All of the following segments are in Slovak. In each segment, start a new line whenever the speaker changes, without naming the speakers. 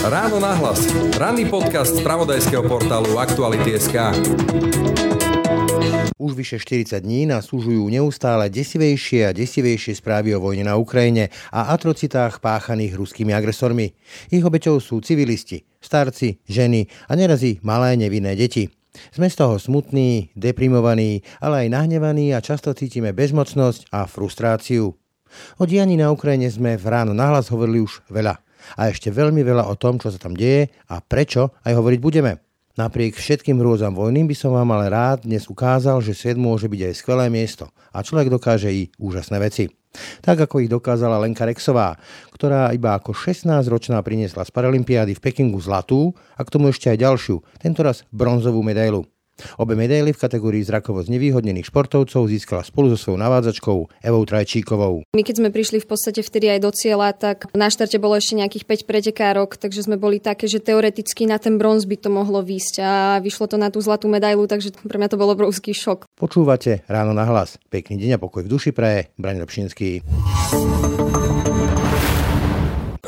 Ráno nahlas. Ranný podcast z pravodajského portálu Aktuality.sk.
Už vyše 40 dní nás súžujú neustále desivejšie a desivejšie správy o vojne na Ukrajine a atrocitách páchaných ruskými agresormi. Ich obeťou sú civilisti, starci, ženy a nerazí malé nevinné deti. Sme z toho smutní, deprimovaní, ale aj nahnevaní a často cítime bezmocnosť a frustráciu. O dianí na Ukrajine sme v ráno nahlas hovorili už veľa. A ešte veľmi veľa o tom, čo sa tam deje a prečo aj hovoriť budeme. Napriek všetkým hrôzam vojny by som vám ale rád dnes ukázal, že svet môže byť aj skvelé miesto a človek dokáže i úžasné veci. Tak ako ich dokázala Lenka Rexová, ktorá iba ako 16-ročná priniesla z Paralympiády v Pekingu zlatú a k tomu ešte aj ďalšiu, tentoraz bronzovú medailu. Obe medaily v kategórii zrakovo znevýhodnených športovcov získala spolu so svojou navádzačkou Evou Trajčíkovou.
My keď sme prišli v podstate vtedy aj do cieľa, tak na štarte bolo ešte nejakých 5 pretekárok, takže sme boli také, že teoreticky na ten bronz by to mohlo výjsť a vyšlo to na tú zlatú medailu, takže pre mňa to bol obrovský šok.
Počúvate ráno na hlas. Pekný deň a pokoj v duši praje. Braň Robšinský.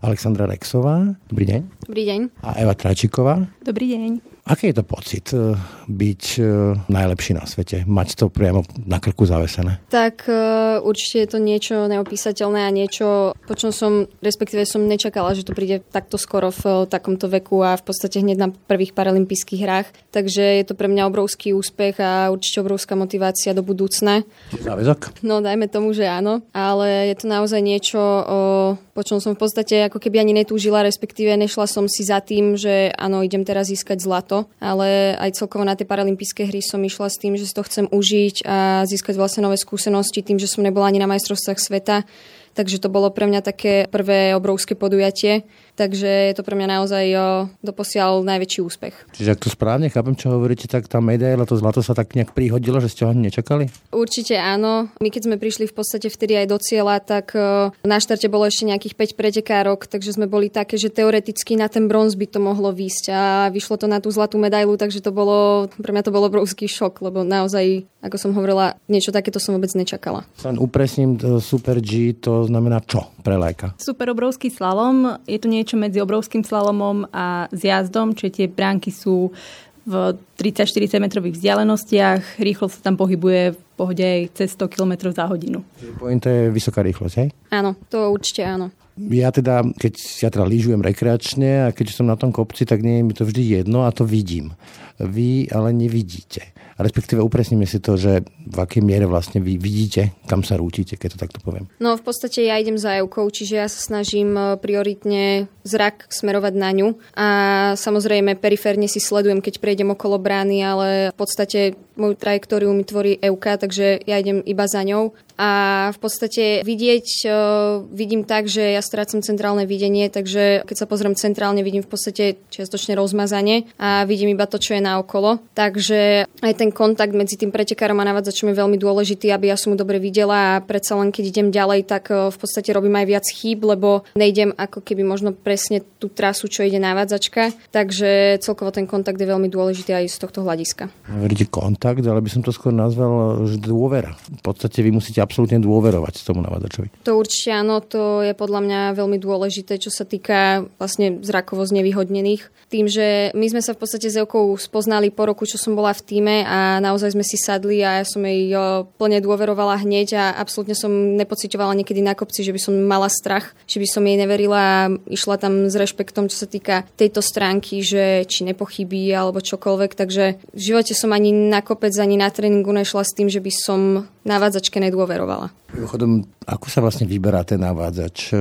Alexandra Rexová, dobrý deň.
Dobrý deň.
A Eva Tračiková.
Dobrý deň.
Aký je to pocit e, byť e, najlepší na svete? Mať to priamo na krku zavesené?
Tak uh, určite je to niečo neopísateľné a niečo, po čom som, respektíve som nečakala, že to príde takto skoro v takomto veku a v podstate hneď na prvých paralympijských hrách. Takže je to pre mňa obrovský úspech a určite obrovská motivácia do budúcna.
Záväzok?
No dajme tomu, že áno, ale je to naozaj niečo, po čom som v podstate ako keby ani netúžila, respektíve nešla som si za tým, že áno, idem teraz získať zlato, ale aj celkovo na tie paralympijské hry som išla s tým, že si to chcem užiť a získať vlastne nové skúsenosti tým, že som nebola ani na majstrovstvách sveta. Takže to bolo pre mňa také prvé obrovské podujatie Takže je to pre mňa naozaj doposiaľ najväčší úspech.
Čiže ak to správne chápem, čo hovoríte, tak tá medaila, to zlato sa tak nejak prihodilo, že ste ho nečakali?
Určite áno. My keď sme prišli v podstate vtedy aj do cieľa, tak na štarte bolo ešte nejakých 5 pretekárok, takže sme boli také, že teoreticky na ten bronz by to mohlo výjsť a vyšlo to na tú zlatú medailu, takže to bolo, pre mňa to bol obrovský šok, lebo naozaj, ako som hovorila, niečo takéto som vôbec nečakala.
Len upresním, Super G to znamená čo pre lajka?
Super obrovský slalom, je to niečo niečo medzi obrovským slalomom a zjazdom, čiže tie bránky sú v 30-40 metrových vzdialenostiach, rýchlo sa tam pohybuje v pohode aj cez 100 km za hodinu.
Pointa je vysoká rýchlosť, hej?
Áno, to určite áno.
Ja teda, keď ja teda lyžujem rekreačne a keď som na tom kopci, tak nie je mi to vždy jedno a to vidím. Vy ale nevidíte respektíve upresníme si to, že v akej miere vlastne vy vidíte, kam sa rútite, keď to takto poviem.
No v podstate ja idem za Evkou, čiže ja sa snažím e, prioritne zrak smerovať na ňu a samozrejme periférne si sledujem, keď prejdem okolo brány, ale v podstate moju trajektóriu mi tvorí Euka, takže ja idem iba za ňou a v podstate vidieť uh, vidím tak, že ja strácam centrálne videnie, takže keď sa pozriem centrálne, vidím v podstate čiastočne rozmazanie a vidím iba to, čo je na okolo. Takže aj ten kontakt medzi tým pretekárom a navádzačom je veľmi dôležitý, aby ja som mu dobre videla a predsa len keď idem ďalej, tak uh, v podstate robím aj viac chýb, lebo nejdem ako keby možno presne tú trasu, čo ide navádzačka. Takže celkovo ten kontakt je veľmi dôležitý aj z tohto hľadiska.
Veríte kontakt, ale by som to skôr nazval, že dôvera. V podstate vy musíte absolútne dôverovať tomu navádzačovi.
To určite áno, to je podľa mňa veľmi dôležité, čo sa týka vlastne zrakovo znevýhodnených. Tým, že my sme sa v podstate s Eukou spoznali po roku, čo som bola v týme a naozaj sme si sadli a ja som jej plne dôverovala hneď a absolútne som nepocitovala niekedy na kopci, že by som mala strach, že by som jej neverila a išla tam s rešpektom, čo sa týka tejto stránky, že či nepochybí alebo čokoľvek. Takže v živote som ani na kopec, ani na tréningu nešla s tým, že by som navádzačke nedôverovala.
Mimochodom, ako sa vlastne vyberá ten navádzač?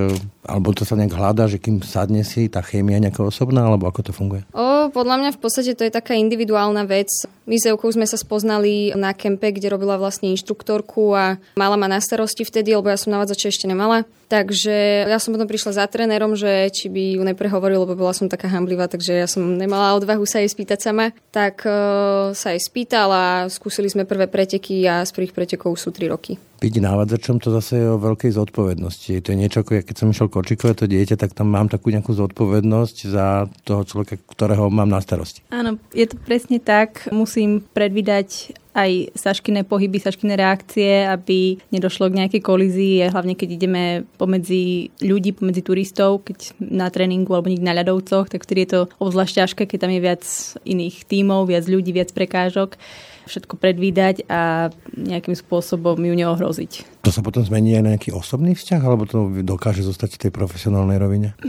Alebo to sa nejak hľadá, že kým sadne si tá chémia nejaká osobná, alebo ako to funguje?
O, podľa mňa v podstate to je taká individuálna vec. My s Eukou sme sa spoznali na kempe, kde robila vlastne inštruktorku a mala ma na starosti vtedy, lebo ja som navádzače ešte nemala. Takže ja som potom prišla za trénerom, že či by ju neprehovoril, lebo bola som taká hamblivá, takže ja som nemala odvahu sa jej spýtať sama. Tak uh, sa jej spýtala, skúsili sme prvé preteky a z prvých pretekov sú 3 roky.
Byť návadzačom to zase je o veľkej zodpovednosti. To je niečo ako, keď som išiel kočikové to dieťa, tak tam mám takú nejakú zodpovednosť za toho človeka, ktorého mám na starosti.
Áno, je to presne tak. Musím predvídať aj Saškine pohyby, Saškine reakcie, aby nedošlo k nejakej kolízii, hlavne keď ideme pomedzi ľudí, pomedzi turistov, keď na tréningu alebo niekde na ľadovcoch, tak vtedy je to obzvlášť ťažké, keď tam je viac iných tímov, viac ľudí, viac prekážok všetko predvídať a nejakým spôsobom ju neohroziť.
To sa potom zmení aj na nejaký osobný vzťah, alebo to dokáže zostať v tej profesionálnej rovine?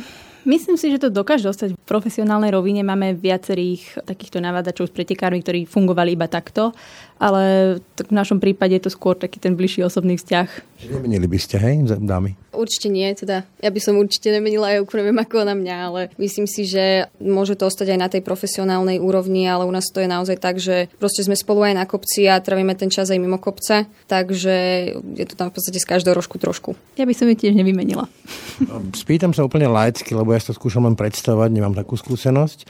Myslím si, že to dokáže dostať v profesionálnej rovine. Máme viacerých takýchto navádačov s pretekármi, ktorí fungovali iba takto, ale tak v našom prípade je to skôr taký ten bližší osobný vzťah.
Nemenili by ste, hej, dámy?
Určite nie, teda ja by som určite nemenila aj neviem ako na mňa, ale myslím si, že môže to ostať aj na tej profesionálnej úrovni, ale u nás to je naozaj tak, že proste sme spolu aj na kopci a trávime ten čas aj mimo kopce, takže je to tam v podstate z každého rožku trošku.
Ja by som ju tiež nevymenila.
Spýtam sa úplne laicky, lebo ja to skúšam len predstavovať, nemám takú skúsenosť.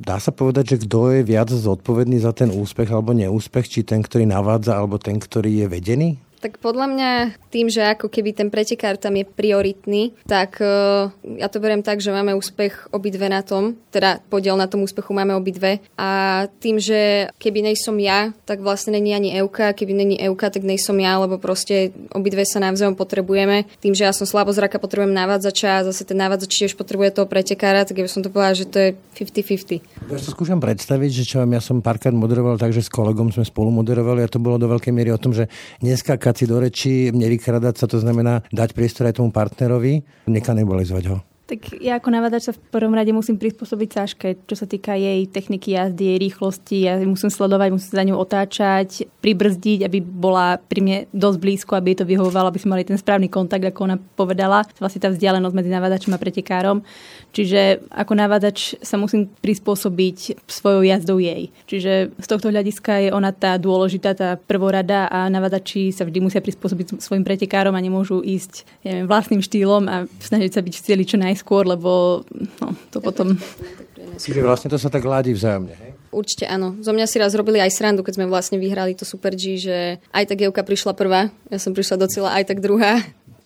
Dá sa povedať, že kto je viac zodpovedný za ten úspech alebo neúspech, či ten, ktorý navádza, alebo ten, ktorý je vedený?
Tak podľa mňa tým, že ako keby ten pretekár tam je prioritný, tak uh, ja to beriem tak, že máme úspech obidve na tom, teda podiel na tom úspechu máme obidve a tým, že keby nejsom ja, tak vlastne není ani Euka, keby není Euka, tak nejsom ja, lebo proste obidve sa navzájom potrebujeme. Tým, že ja som slabozraka, potrebujem návadzača a zase ten návadzač tiež potrebuje toho pretekára, tak ja som to povedala, že to je 50-50.
Ja sa skúšam predstaviť, že čo ja som párkrát moderoval tak, že s kolegom sme spolu moderovali a to bolo do veľkej miery o tom, že dneska vykrakať si do reči, nevykradať sa, to znamená dať priestor aj tomu partnerovi, nekanibalizovať ho.
Tak ja ako navadač sa v prvom rade musím prispôsobiť Sáške, čo sa týka jej techniky jazdy, jej rýchlosti. Ja musím sledovať, musím za ňu otáčať, pribrzdiť, aby bola pri mne dosť blízko, aby jej to vyhovovalo, aby sme mali ten správny kontakt, ako ona povedala. Vlastne tá vzdialenosť medzi navadačom a pretekárom. Čiže ako navadač sa musím prispôsobiť svojou jazdou jej. Čiže z tohto hľadiska je ona tá dôležitá, tá prvorada a navadači sa vždy musia prispôsobiť svojim pretekárom a nemôžu ísť neviem, vlastným štýlom a snažiť sa byť v cieli čo naj najskôr, lebo no, to potom...
Čiže vlastne to sa tak hľadí vzájomne, hej?
Určite áno. Zo mňa si raz robili aj srandu, keď sme vlastne vyhrali to Super G, že aj tak Jevka prišla prvá, ja som prišla do cieľa aj tak druhá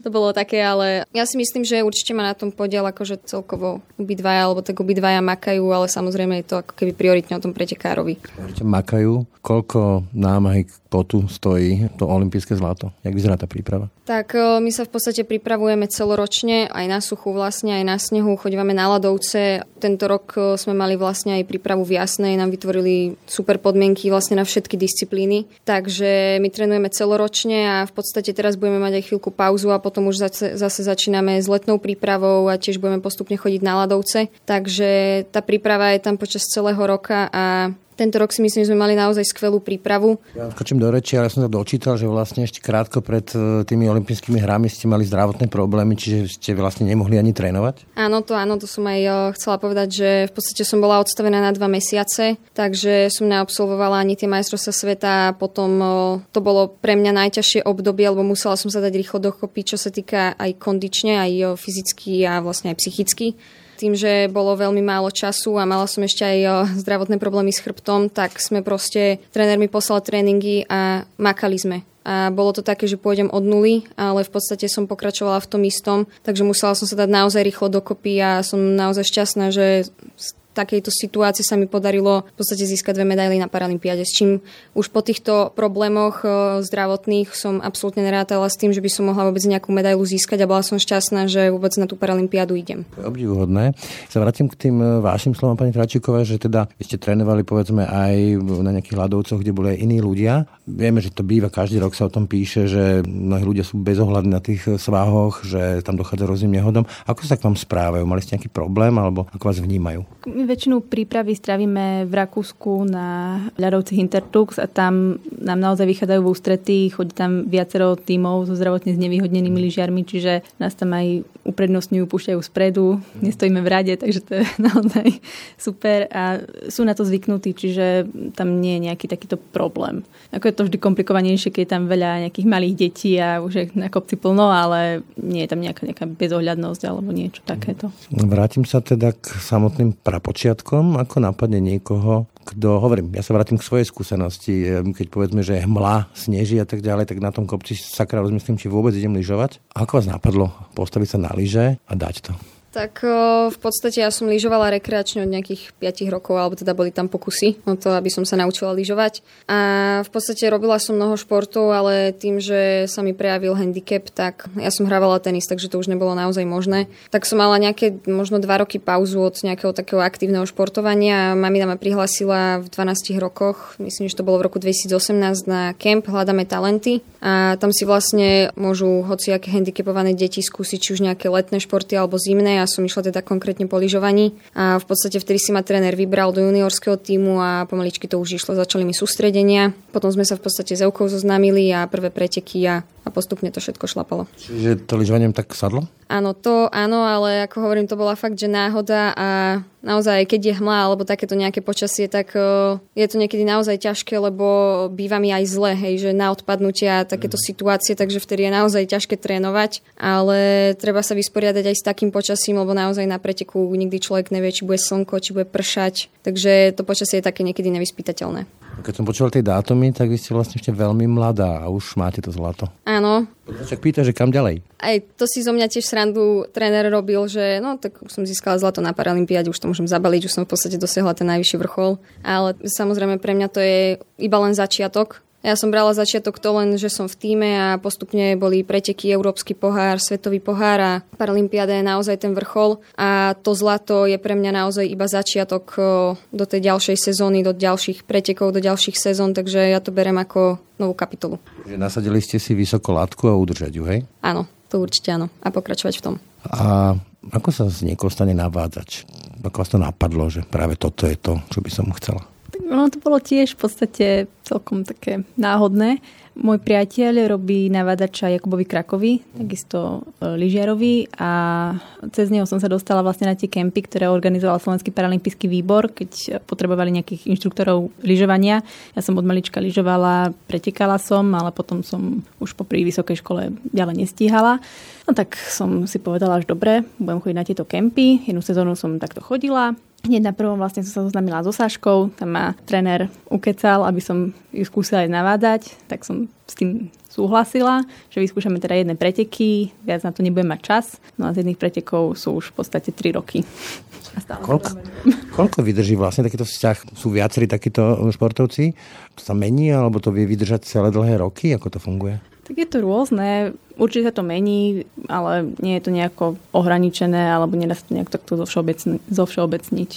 to bolo také, ale ja si myslím, že určite má na tom podiel akože celkovo obidvaja, alebo tak obidvaja makajú, ale samozrejme je to ako keby prioritne o tom pretekárovi.
Makajú? Koľko námahy potu stojí to olympijské zlato? Jak vyzerá tá príprava?
Tak e, my sa v podstate pripravujeme celoročne, aj na suchu vlastne, aj na snehu, chodíme na ľadovce. Tento rok e, sme mali vlastne aj prípravu v Jasnej, nám vytvorili super podmienky vlastne na všetky disciplíny. Takže my trénujeme celoročne a v podstate teraz budeme mať aj chvíľku pauzu a potom už zase, zase začíname s letnou prípravou a tiež budeme postupne chodiť na ľadovce. Takže tá príprava je tam počas celého roka a tento rok si myslím, že sme mali naozaj skvelú prípravu.
Ja skočím do reči, ale som sa dočítal, že vlastne ešte krátko pred e, tými olympijskými hrami ste mali zdravotné problémy, čiže ste vlastne nemohli ani trénovať?
Áno, to áno, to som aj e, chcela povedať, že v podstate som bola odstavená na dva mesiace, takže som neabsolvovala ani tie majstrovstvá sveta a potom e, to bolo pre mňa najťažšie obdobie, lebo musela som sa dať rýchlo dokopy, čo sa týka aj kondične, aj fyzicky a vlastne aj psychicky tým, že bolo veľmi málo času a mala som ešte aj zdravotné problémy s chrbtom, tak sme proste, tréner mi poslal tréningy a makali sme. A bolo to také, že pôjdem od nuly, ale v podstate som pokračovala v tom istom, takže musela som sa dať naozaj rýchlo dokopy a som naozaj šťastná, že takejto situácii sa mi podarilo v podstate získať dve medaily na Paralympiade, s čím už po týchto problémoch e, zdravotných som absolútne nerátala s tým, že by som mohla vôbec nejakú medailu získať a bola som šťastná, že vôbec na tú Paralympiádu idem.
Obdivuhodné. Sa vrátim k tým e, vašim slovom, pani Tračíková, že teda ste trénovali povedzme aj na nejakých ľadovcoch, kde boli aj iní ľudia vieme, že to býva, každý rok sa o tom píše, že mnohí ľudia sú bezohľadní na tých svahoch, že tam dochádza rôznym nehodom. Ako sa k vám správajú? Mali ste nejaký problém alebo ako vás vnímajú?
My väčšinu prípravy stravíme v Rakúsku na ľadovcích Intertux a tam nám naozaj vychádzajú v ústretí, chodí tam viacero tímov so zdravotne znevýhodnenými lyžiarmi, čiže nás tam aj uprednostňujú, púšťajú spredu, nestojíme v rade, takže to je naozaj super a sú na to zvyknutí, čiže tam nie je nejaký takýto problém. Ako je to vždy komplikovanejšie, keď je tam veľa nejakých malých detí a už je na kopci plno, ale nie je tam nejaká, nejaká bezohľadnosť alebo niečo takéto.
Vrátim sa teda k samotným prapočiatkom. Ako napadne niekoho, kto, hovorím, ja sa vrátim k svojej skúsenosti, keď povedzme, že je hmla, sneží a tak ďalej, tak na tom kopci sakra rozmyslím, či vôbec idem lyžovať. Ako vás napadlo postaviť sa na lyže a dať to?
Tak v podstate ja som lyžovala rekreačne od nejakých 5 rokov, alebo teda boli tam pokusy o to, aby som sa naučila lyžovať. A v podstate robila som mnoho športov, ale tým, že sa mi prejavil handicap, tak ja som hrávala tenis, takže to už nebolo naozaj možné. Tak som mala nejaké možno 2 roky pauzu od nejakého takého aktívneho športovania. Mamina ma prihlásila v 12 rokoch, myslím, že to bolo v roku 2018 na kemp Hľadáme talenty. A tam si vlastne môžu hociaké handicapované deti skúsiť či už nejaké letné športy alebo zimné ja som išla teda konkrétne po lyžovaní a v podstate vtedy si ma tréner vybral do juniorského týmu a pomaličky to už išlo, začali mi sústredenia. Potom sme sa v podstate s Eukou zoznámili a prvé preteky a, a postupne to všetko šlapalo.
Čiže to lyžovaním tak sadlo?
Áno, to áno, ale ako hovorím, to bola fakt, že náhoda a naozaj, keď je hmla alebo takéto nejaké počasie, tak uh, je to niekedy naozaj ťažké, lebo býva mi aj zle, hej, že na odpadnutia takéto mm. situácie, takže vtedy je naozaj ťažké trénovať, ale treba sa vysporiadať aj s takým počasím, lebo naozaj na preteku nikdy človek nevie, či bude slnko, či bude pršať, takže to počasie je také niekedy nevyspytateľné.
Keď som počúval tie dátumy, tak vy ste vlastne ešte veľmi mladá a už máte to zlato.
Áno.
Však pýta, že kam ďalej?
Aj to si zo mňa tiež srandu tréner robil, že no tak som získala zlato na Paralympiáde, už to môžem zabaliť, už som v podstate dosiahla ten najvyšší vrchol. Ale samozrejme pre mňa to je iba len začiatok ja som brala začiatok to len, že som v týme a postupne boli preteky Európsky pohár, Svetový pohár a Paralympiáda je naozaj ten vrchol a to zlato je pre mňa naozaj iba začiatok do tej ďalšej sezóny, do ďalších pretekov, do ďalších sezón, takže ja to berem ako novú kapitolu.
Že nasadili ste si vysoko látku a udržať ju, hej?
Áno, to určite áno. A pokračovať v tom.
A ako sa z niekoho stane navádzač? Ako vás to napadlo, že práve toto je to, čo by som chcela?
Ono to bolo tiež v podstate celkom také náhodné. Môj priateľ robí navádača Jakubovi Krakovi, takisto e, lyžiarovi a cez neho som sa dostala vlastne na tie kempy, ktoré organizoval Slovenský paralympijský výbor, keď potrebovali nejakých inštruktorov lyžovania. Ja som od malička lyžovala, pretekala som, ale potom som už po vysokej škole ďalej nestíhala. No tak som si povedala, že dobre, budem chodiť na tieto kempy. Jednu sezónu som takto chodila, Hneď na prvom vlastne som sa zoznámila so Saškou, tam ma tréner ukecal, aby som ju skúsila aj navádať, tak som s tým súhlasila, že vyskúšame teda jedné preteky, viac na to nebudem mať čas, no a z jedných pretekov sú už v podstate 3 roky.
koľko, koľko vydrží vlastne takýto vzťah? Sú viacerí takíto športovci? To sa mení, alebo to vie vydržať celé dlhé roky? Ako to funguje?
Tak je to rôzne. Určite sa to mení, ale nie je to nejako ohraničené alebo nedá sa to nejak takto zovšeobecniť.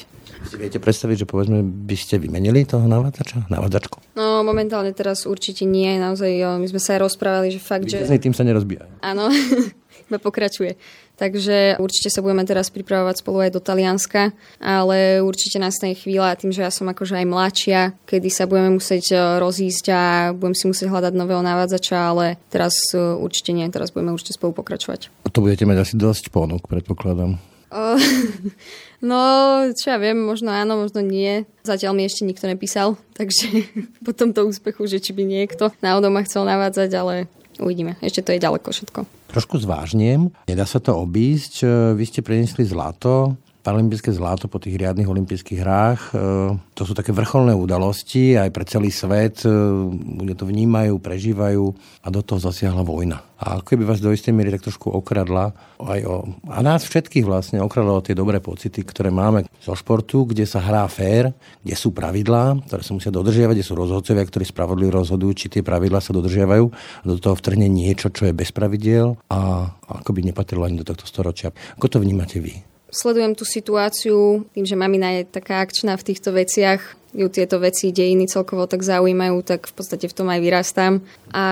Si viete predstaviť, že povedzme by ste vymenili toho navádzača, navádzačku?
No momentálne teraz určite nie. Naozaj jo, my sme sa aj rozprávali, že fakt,
Výtezný že... tým sa nerozbíja.
Áno, iba pokračuje. Takže určite sa budeme teraz pripravovať spolu aj do Talianska, ale určite nastane chvíľa tým, že ja som akože aj mladšia, kedy sa budeme musieť e, rozísť a budem si musieť hľadať nového navádzača, ale teraz e, určite nie, teraz budeme určite spolu pokračovať.
A to budete mať asi dosť ponúk, predpokladám.
no, čo ja viem, možno áno, možno nie. Zatiaľ mi ešte nikto nepísal, takže po tomto úspechu, že či by niekto náhodou ma chcel navádzať, ale uvidíme. Ešte to je ďaleko všetko.
Trošku zvážnem, nedá sa to obísť. Vy ste preniesli zlato, paralympijské zlato po tých riadnych olympijských hrách. E, to sú také vrcholné udalosti aj pre celý svet. E, ľudia to vnímajú, prežívajú a do toho zasiahla vojna. A ako by vás do istej miery tak trošku okradla aj o, a nás všetkých vlastne okradla o tie dobré pocity, ktoré máme zo športu, kde sa hrá fér, kde sú pravidlá, ktoré sa musia dodržiavať, kde sú rozhodcovia, ktorí spravodlivo rozhodujú, či tie pravidlá sa dodržiavajú. A do toho vtrhne niečo, čo je bez pravidiel a ako by nepatrilo ani do tohto storočia. Ako to vnímate vy?
Sledujem tú situáciu, tým, že mamina je taká akčná v týchto veciach, ju tieto veci, dejiny celkovo tak zaujímajú, tak v podstate v tom aj vyrastám. A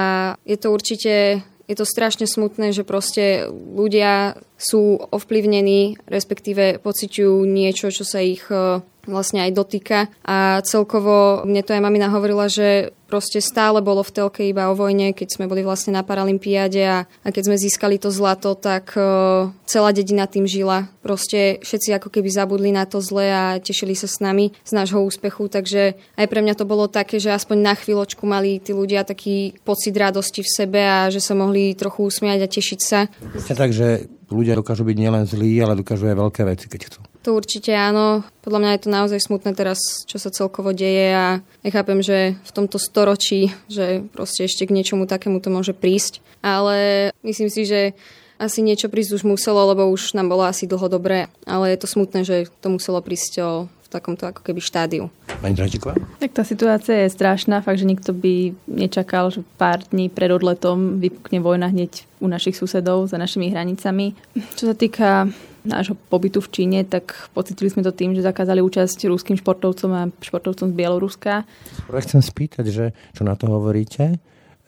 je to určite je to strašne smutné, že proste ľudia sú ovplyvnení, respektíve pociťujú niečo, čo sa ich e, vlastne aj dotýka. A celkovo mne to aj mamina hovorila, že proste stále bolo v telke iba o vojne, keď sme boli vlastne na Paralympiáde a, a keď sme získali to zlato, tak uh, celá dedina tým žila. Proste všetci ako keby zabudli na to zle a tešili sa s nami z nášho úspechu, takže aj pre mňa to bolo také, že aspoň na chvíľočku mali tí ľudia taký pocit radosti v sebe a že sa mohli trochu usmiať a tešiť sa.
Takže ľudia dokážu byť nielen zlí, ale dokážu aj veľké veci, keď chcú.
To určite áno. Podľa mňa je to naozaj smutné teraz, čo sa celkovo deje a nechápem, že v tomto storočí, že proste ešte k niečomu takému to môže prísť. Ale myslím si, že asi niečo prísť už muselo, lebo už nám bolo asi dlho dobré, ale je to smutné, že to muselo prísť v takomto ako keby štádiu.
Pani Dražiková?
Tak tá situácia je strašná, fakt, že nikto by nečakal, že pár dní pred odletom vypukne vojna hneď u našich susedov za našimi hranicami. Čo sa týka nášho pobytu v Číne, tak pocitili sme to tým, že zakázali účasť ruským športovcom a športovcom z Bieloruska.
Prvé chcem spýtať, že čo na to hovoríte,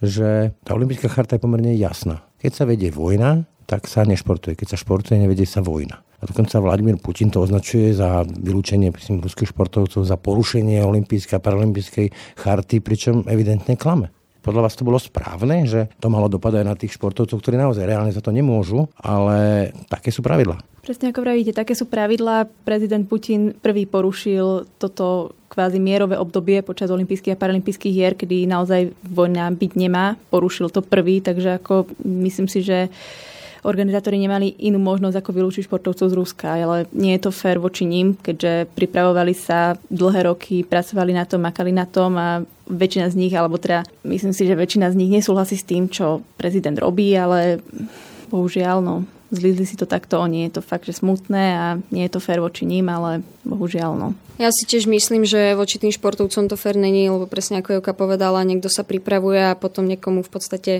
že tá olimpická charta je pomerne jasná. Keď sa vedie vojna, tak sa nešportuje. Keď sa športuje, nevedie sa vojna. A dokonca Vladimír Putin to označuje za vylúčenie myslím, ruských športovcov, za porušenie olimpijskej a paralympijskej charty, pričom evidentne klame. Podľa vás to bolo správne, že to malo dopad aj na tých športovcov, ktorí naozaj reálne za to nemôžu, ale také sú pravidla.
Presne ako pravíte, také sú pravidlá. Prezident Putin prvý porušil toto kvázi mierové obdobie počas olympijských a paralympijských hier, kedy naozaj vojna byť nemá. Porušil to prvý, takže ako myslím si, že organizátori nemali inú možnosť ako vylúčiť športovcov z Ruska, ale nie je to fér voči ním, keďže pripravovali sa dlhé roky, pracovali na tom, makali na tom a väčšina z nich, alebo teda myslím si, že väčšina z nich nesúhlasí s tým, čo prezident robí, ale bohužiaľ, no, zlízli si to takto oni. Je to fakt, že smutné a nie je to fér voči ním, ale bohužiaľ, no.
Ja si tiež myslím, že voči tým športovcom to fér není, lebo presne ako Joka povedala, niekto sa pripravuje a potom niekomu v podstate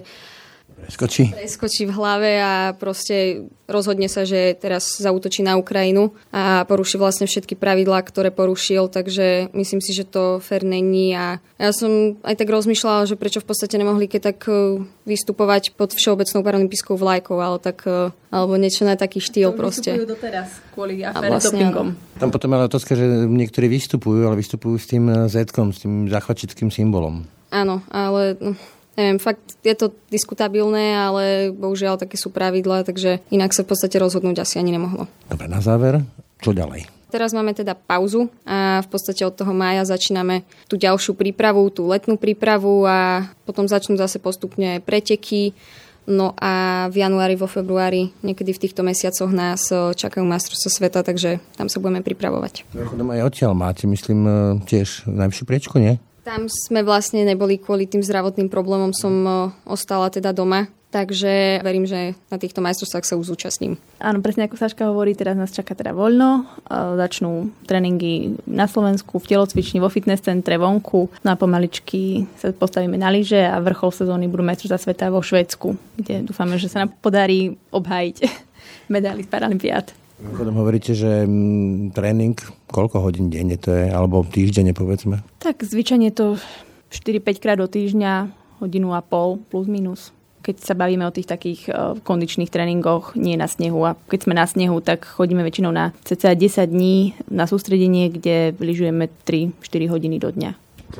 Preskočí.
Preskočí v hlave a proste rozhodne sa, že teraz zautočí na Ukrajinu a poruší vlastne všetky pravidlá, ktoré porušil, takže myslím si, že to fér není a ja som aj tak rozmýšľala, že prečo v podstate nemohli keď tak e, vystupovať pod všeobecnou paralympijskou vlajkou, ale tak, e, alebo niečo na taký štýl to proste.
doteraz kvôli afére vlastne, dopingom.
Tam potom ale otázka, že niektorí vystupujú, ale vystupujú s tým e, z s tým zachvačickým symbolom.
Áno, ale no, Neviem, fakt je to diskutabilné, ale bohužiaľ také sú pravidlá, takže inak sa v podstate rozhodnúť asi ani nemohlo.
Dobre, na záver, čo ďalej?
Teraz máme teda pauzu a v podstate od toho mája začíname tú ďalšiu prípravu, tú letnú prípravu a potom začnú zase postupne preteky. No a v januári, vo februári, niekedy v týchto mesiacoch nás eh, čakajú majstrovstvá sveta, takže tam sa budeme pripravovať.
Mimochodom aj odtiaľ máte, myslím, eh, tiež najvyššiu priečku, nie?
Tam sme vlastne neboli kvôli tým zdravotným problémom, som ostala teda doma. Takže verím, že na týchto majstrovstvách sa už zúčastním.
Áno, presne ako Saška hovorí, teraz nás čaká teda voľno. Začnú tréningy na Slovensku, v telocvični, vo fitness centre, vonku. No pomaličky sa postavíme na lyže a vrchol sezóny budú majstrovstvá sveta vo Švédsku, kde dúfame, že sa nám podarí obhájiť medaily z Paralympiád.
Potom hovoríte, že m, mm, tréning, koľko hodín denne to je, alebo týždenne povedzme?
Tak zvyčajne to 4-5 krát do týždňa, hodinu a pol, plus minus. Keď sa bavíme o tých takých uh, kondičných tréningoch, nie na snehu. A keď sme na snehu, tak chodíme väčšinou na cca 10 dní na sústredenie, kde lyžujeme 3-4 hodiny do dňa.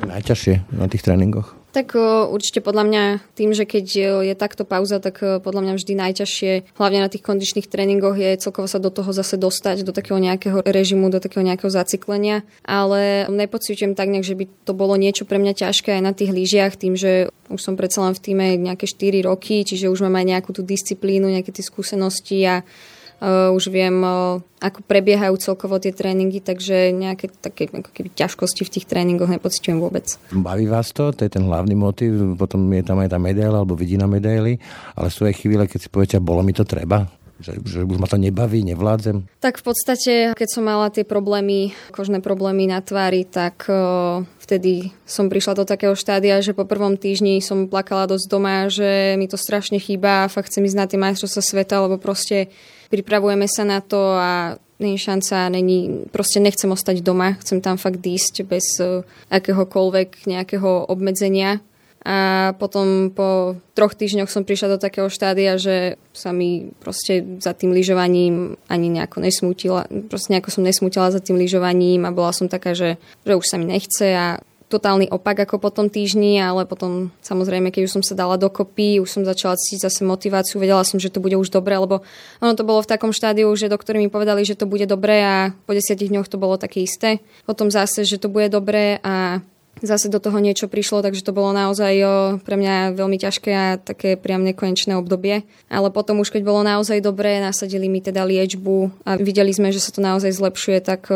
Najťažšie na tých tréningoch?
Tak určite podľa mňa tým, že keď je takto pauza, tak podľa mňa vždy najťažšie, hlavne na tých kondičných tréningoch, je celkovo sa do toho zase dostať, do takého nejakého režimu, do takého nejakého zaciklenia. Ale nepocitujem tak nejak, že by to bolo niečo pre mňa ťažké aj na tých lyžiach, tým, že už som predsa len v týme nejaké 4 roky, čiže už mám aj nejakú tú disciplínu, nejaké tie skúsenosti a Uh, už viem, uh, ako prebiehajú celkovo tie tréningy, takže nejaké také ako keby ťažkosti v tých tréningoch nepocitujem vôbec.
Baví vás to? To je ten hlavný motiv, potom je tam aj tá medaila alebo vidina medaily, ale sú aj chvíle, keď si poviete, bolo mi to treba? Že, že už ma to nebaví, nevládzem?
Tak v podstate, keď som mala tie problémy, kožné problémy na tvári, tak uh, vtedy som prišla do takého štádia, že po prvom týždni som plakala dosť doma, že mi to strašne chýba a fakt chcem ísť na tie majstrovstvá sveta, lebo proste pripravujeme sa na to a není šanca, není, proste nechcem ostať doma, chcem tam fakt ísť bez uh, akéhokoľvek nejakého obmedzenia. A potom po troch týždňoch som prišla do takého štádia, že sa mi proste za tým lyžovaním ani nejako nesmutila. Proste nejako som nesmutila za tým lyžovaním a bola som taká, že, že už sa mi nechce a totálny opak ako po tom týždni, ale potom samozrejme, keď už som sa dala dokopy, už som začala cítiť zase motiváciu, vedela som, že to bude už dobre, lebo ono to bolo v takom štádiu, že doktori mi povedali, že to bude dobre a po desiatich dňoch to bolo také isté. Potom zase, že to bude dobre a zase do toho niečo prišlo, takže to bolo naozaj pre mňa veľmi ťažké a také priam nekonečné obdobie. Ale potom už keď bolo naozaj dobré, nasadili mi teda liečbu a videli sme, že sa to naozaj zlepšuje, tak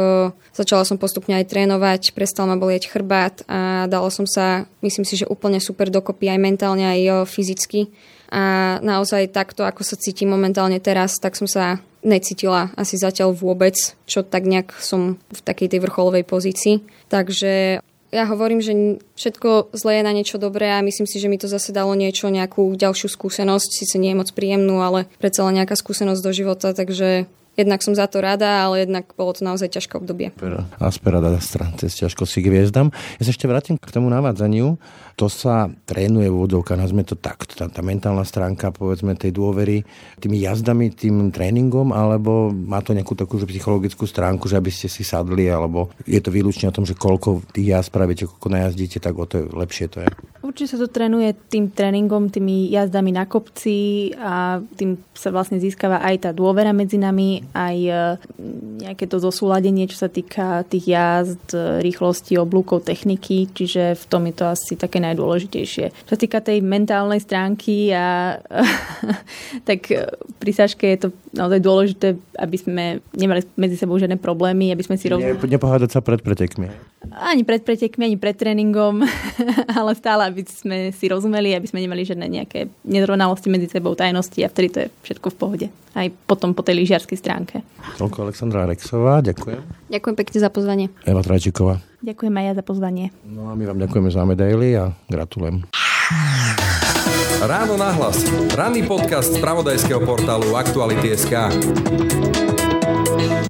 začala som postupne aj trénovať, prestal ma bolieť chrbát a dala som sa, myslím si, že úplne super dokopy aj mentálne, aj fyzicky. A naozaj takto, ako sa cítim momentálne teraz, tak som sa necítila asi zatiaľ vôbec, čo tak nejak som v takej tej vrcholovej pozícii. Takže ja hovorím, že všetko zlé je na niečo dobré a myslím si, že mi to zase dalo niečo, nejakú ďalšiu skúsenosť, síce nie je moc príjemnú, ale predsa len nejaká skúsenosť do života, takže Jednak som za to rada, ale jednak bolo to naozaj ťažké obdobie.
Aspera da stran, cez ťažko si hviezdam. Ja sa ešte vrátim k tomu navádzaniu. To sa trénuje v úvodovkách, nazme to tak. Tá, tá mentálna stránka, povedzme, tej dôvery tými jazdami, tým tréningom, alebo má to nejakú takú psychologickú stránku, že aby ste si sadli, alebo je to výlučne o tom, že koľko tých jazd spravíte, koľko najazdíte, tak o to lepšie to je.
Určite sa to trénuje tým tréningom, tými jazdami na kopci a tým sa vlastne získava aj tá dôvera medzi nami, aj e, nejaké to zosúladenie, čo sa týka tých jazd, rýchlosti, oblúkov, techniky, čiže v tom je to asi také najdôležitejšie. Čo sa týka tej mentálnej stránky, a, tak pri Saške je to naozaj dôležité, aby sme nemali medzi sebou žiadne problémy, aby sme si.
Ne, nepohádať sa pred pretekmi.
Ani pred pretekmi, ani pred tréningom, ale stále, aby sme si rozumeli, aby sme nemali žiadne nejaké nezrovnalosti medzi sebou, tajnosti a vtedy to je všetko v pohode. Aj potom po tej lyžiarskej stránke.
Toľko Alexandra Rexová, ďakujem.
Ďakujem pekne za pozvanie.
Eva Trajčíková.
Ďakujem aj ja za pozvanie.
No a my vám ďakujeme za medaily a gratulujem.
Ráno nahlas. Ranný podcast z pravodajského portálu Aktuality.sk.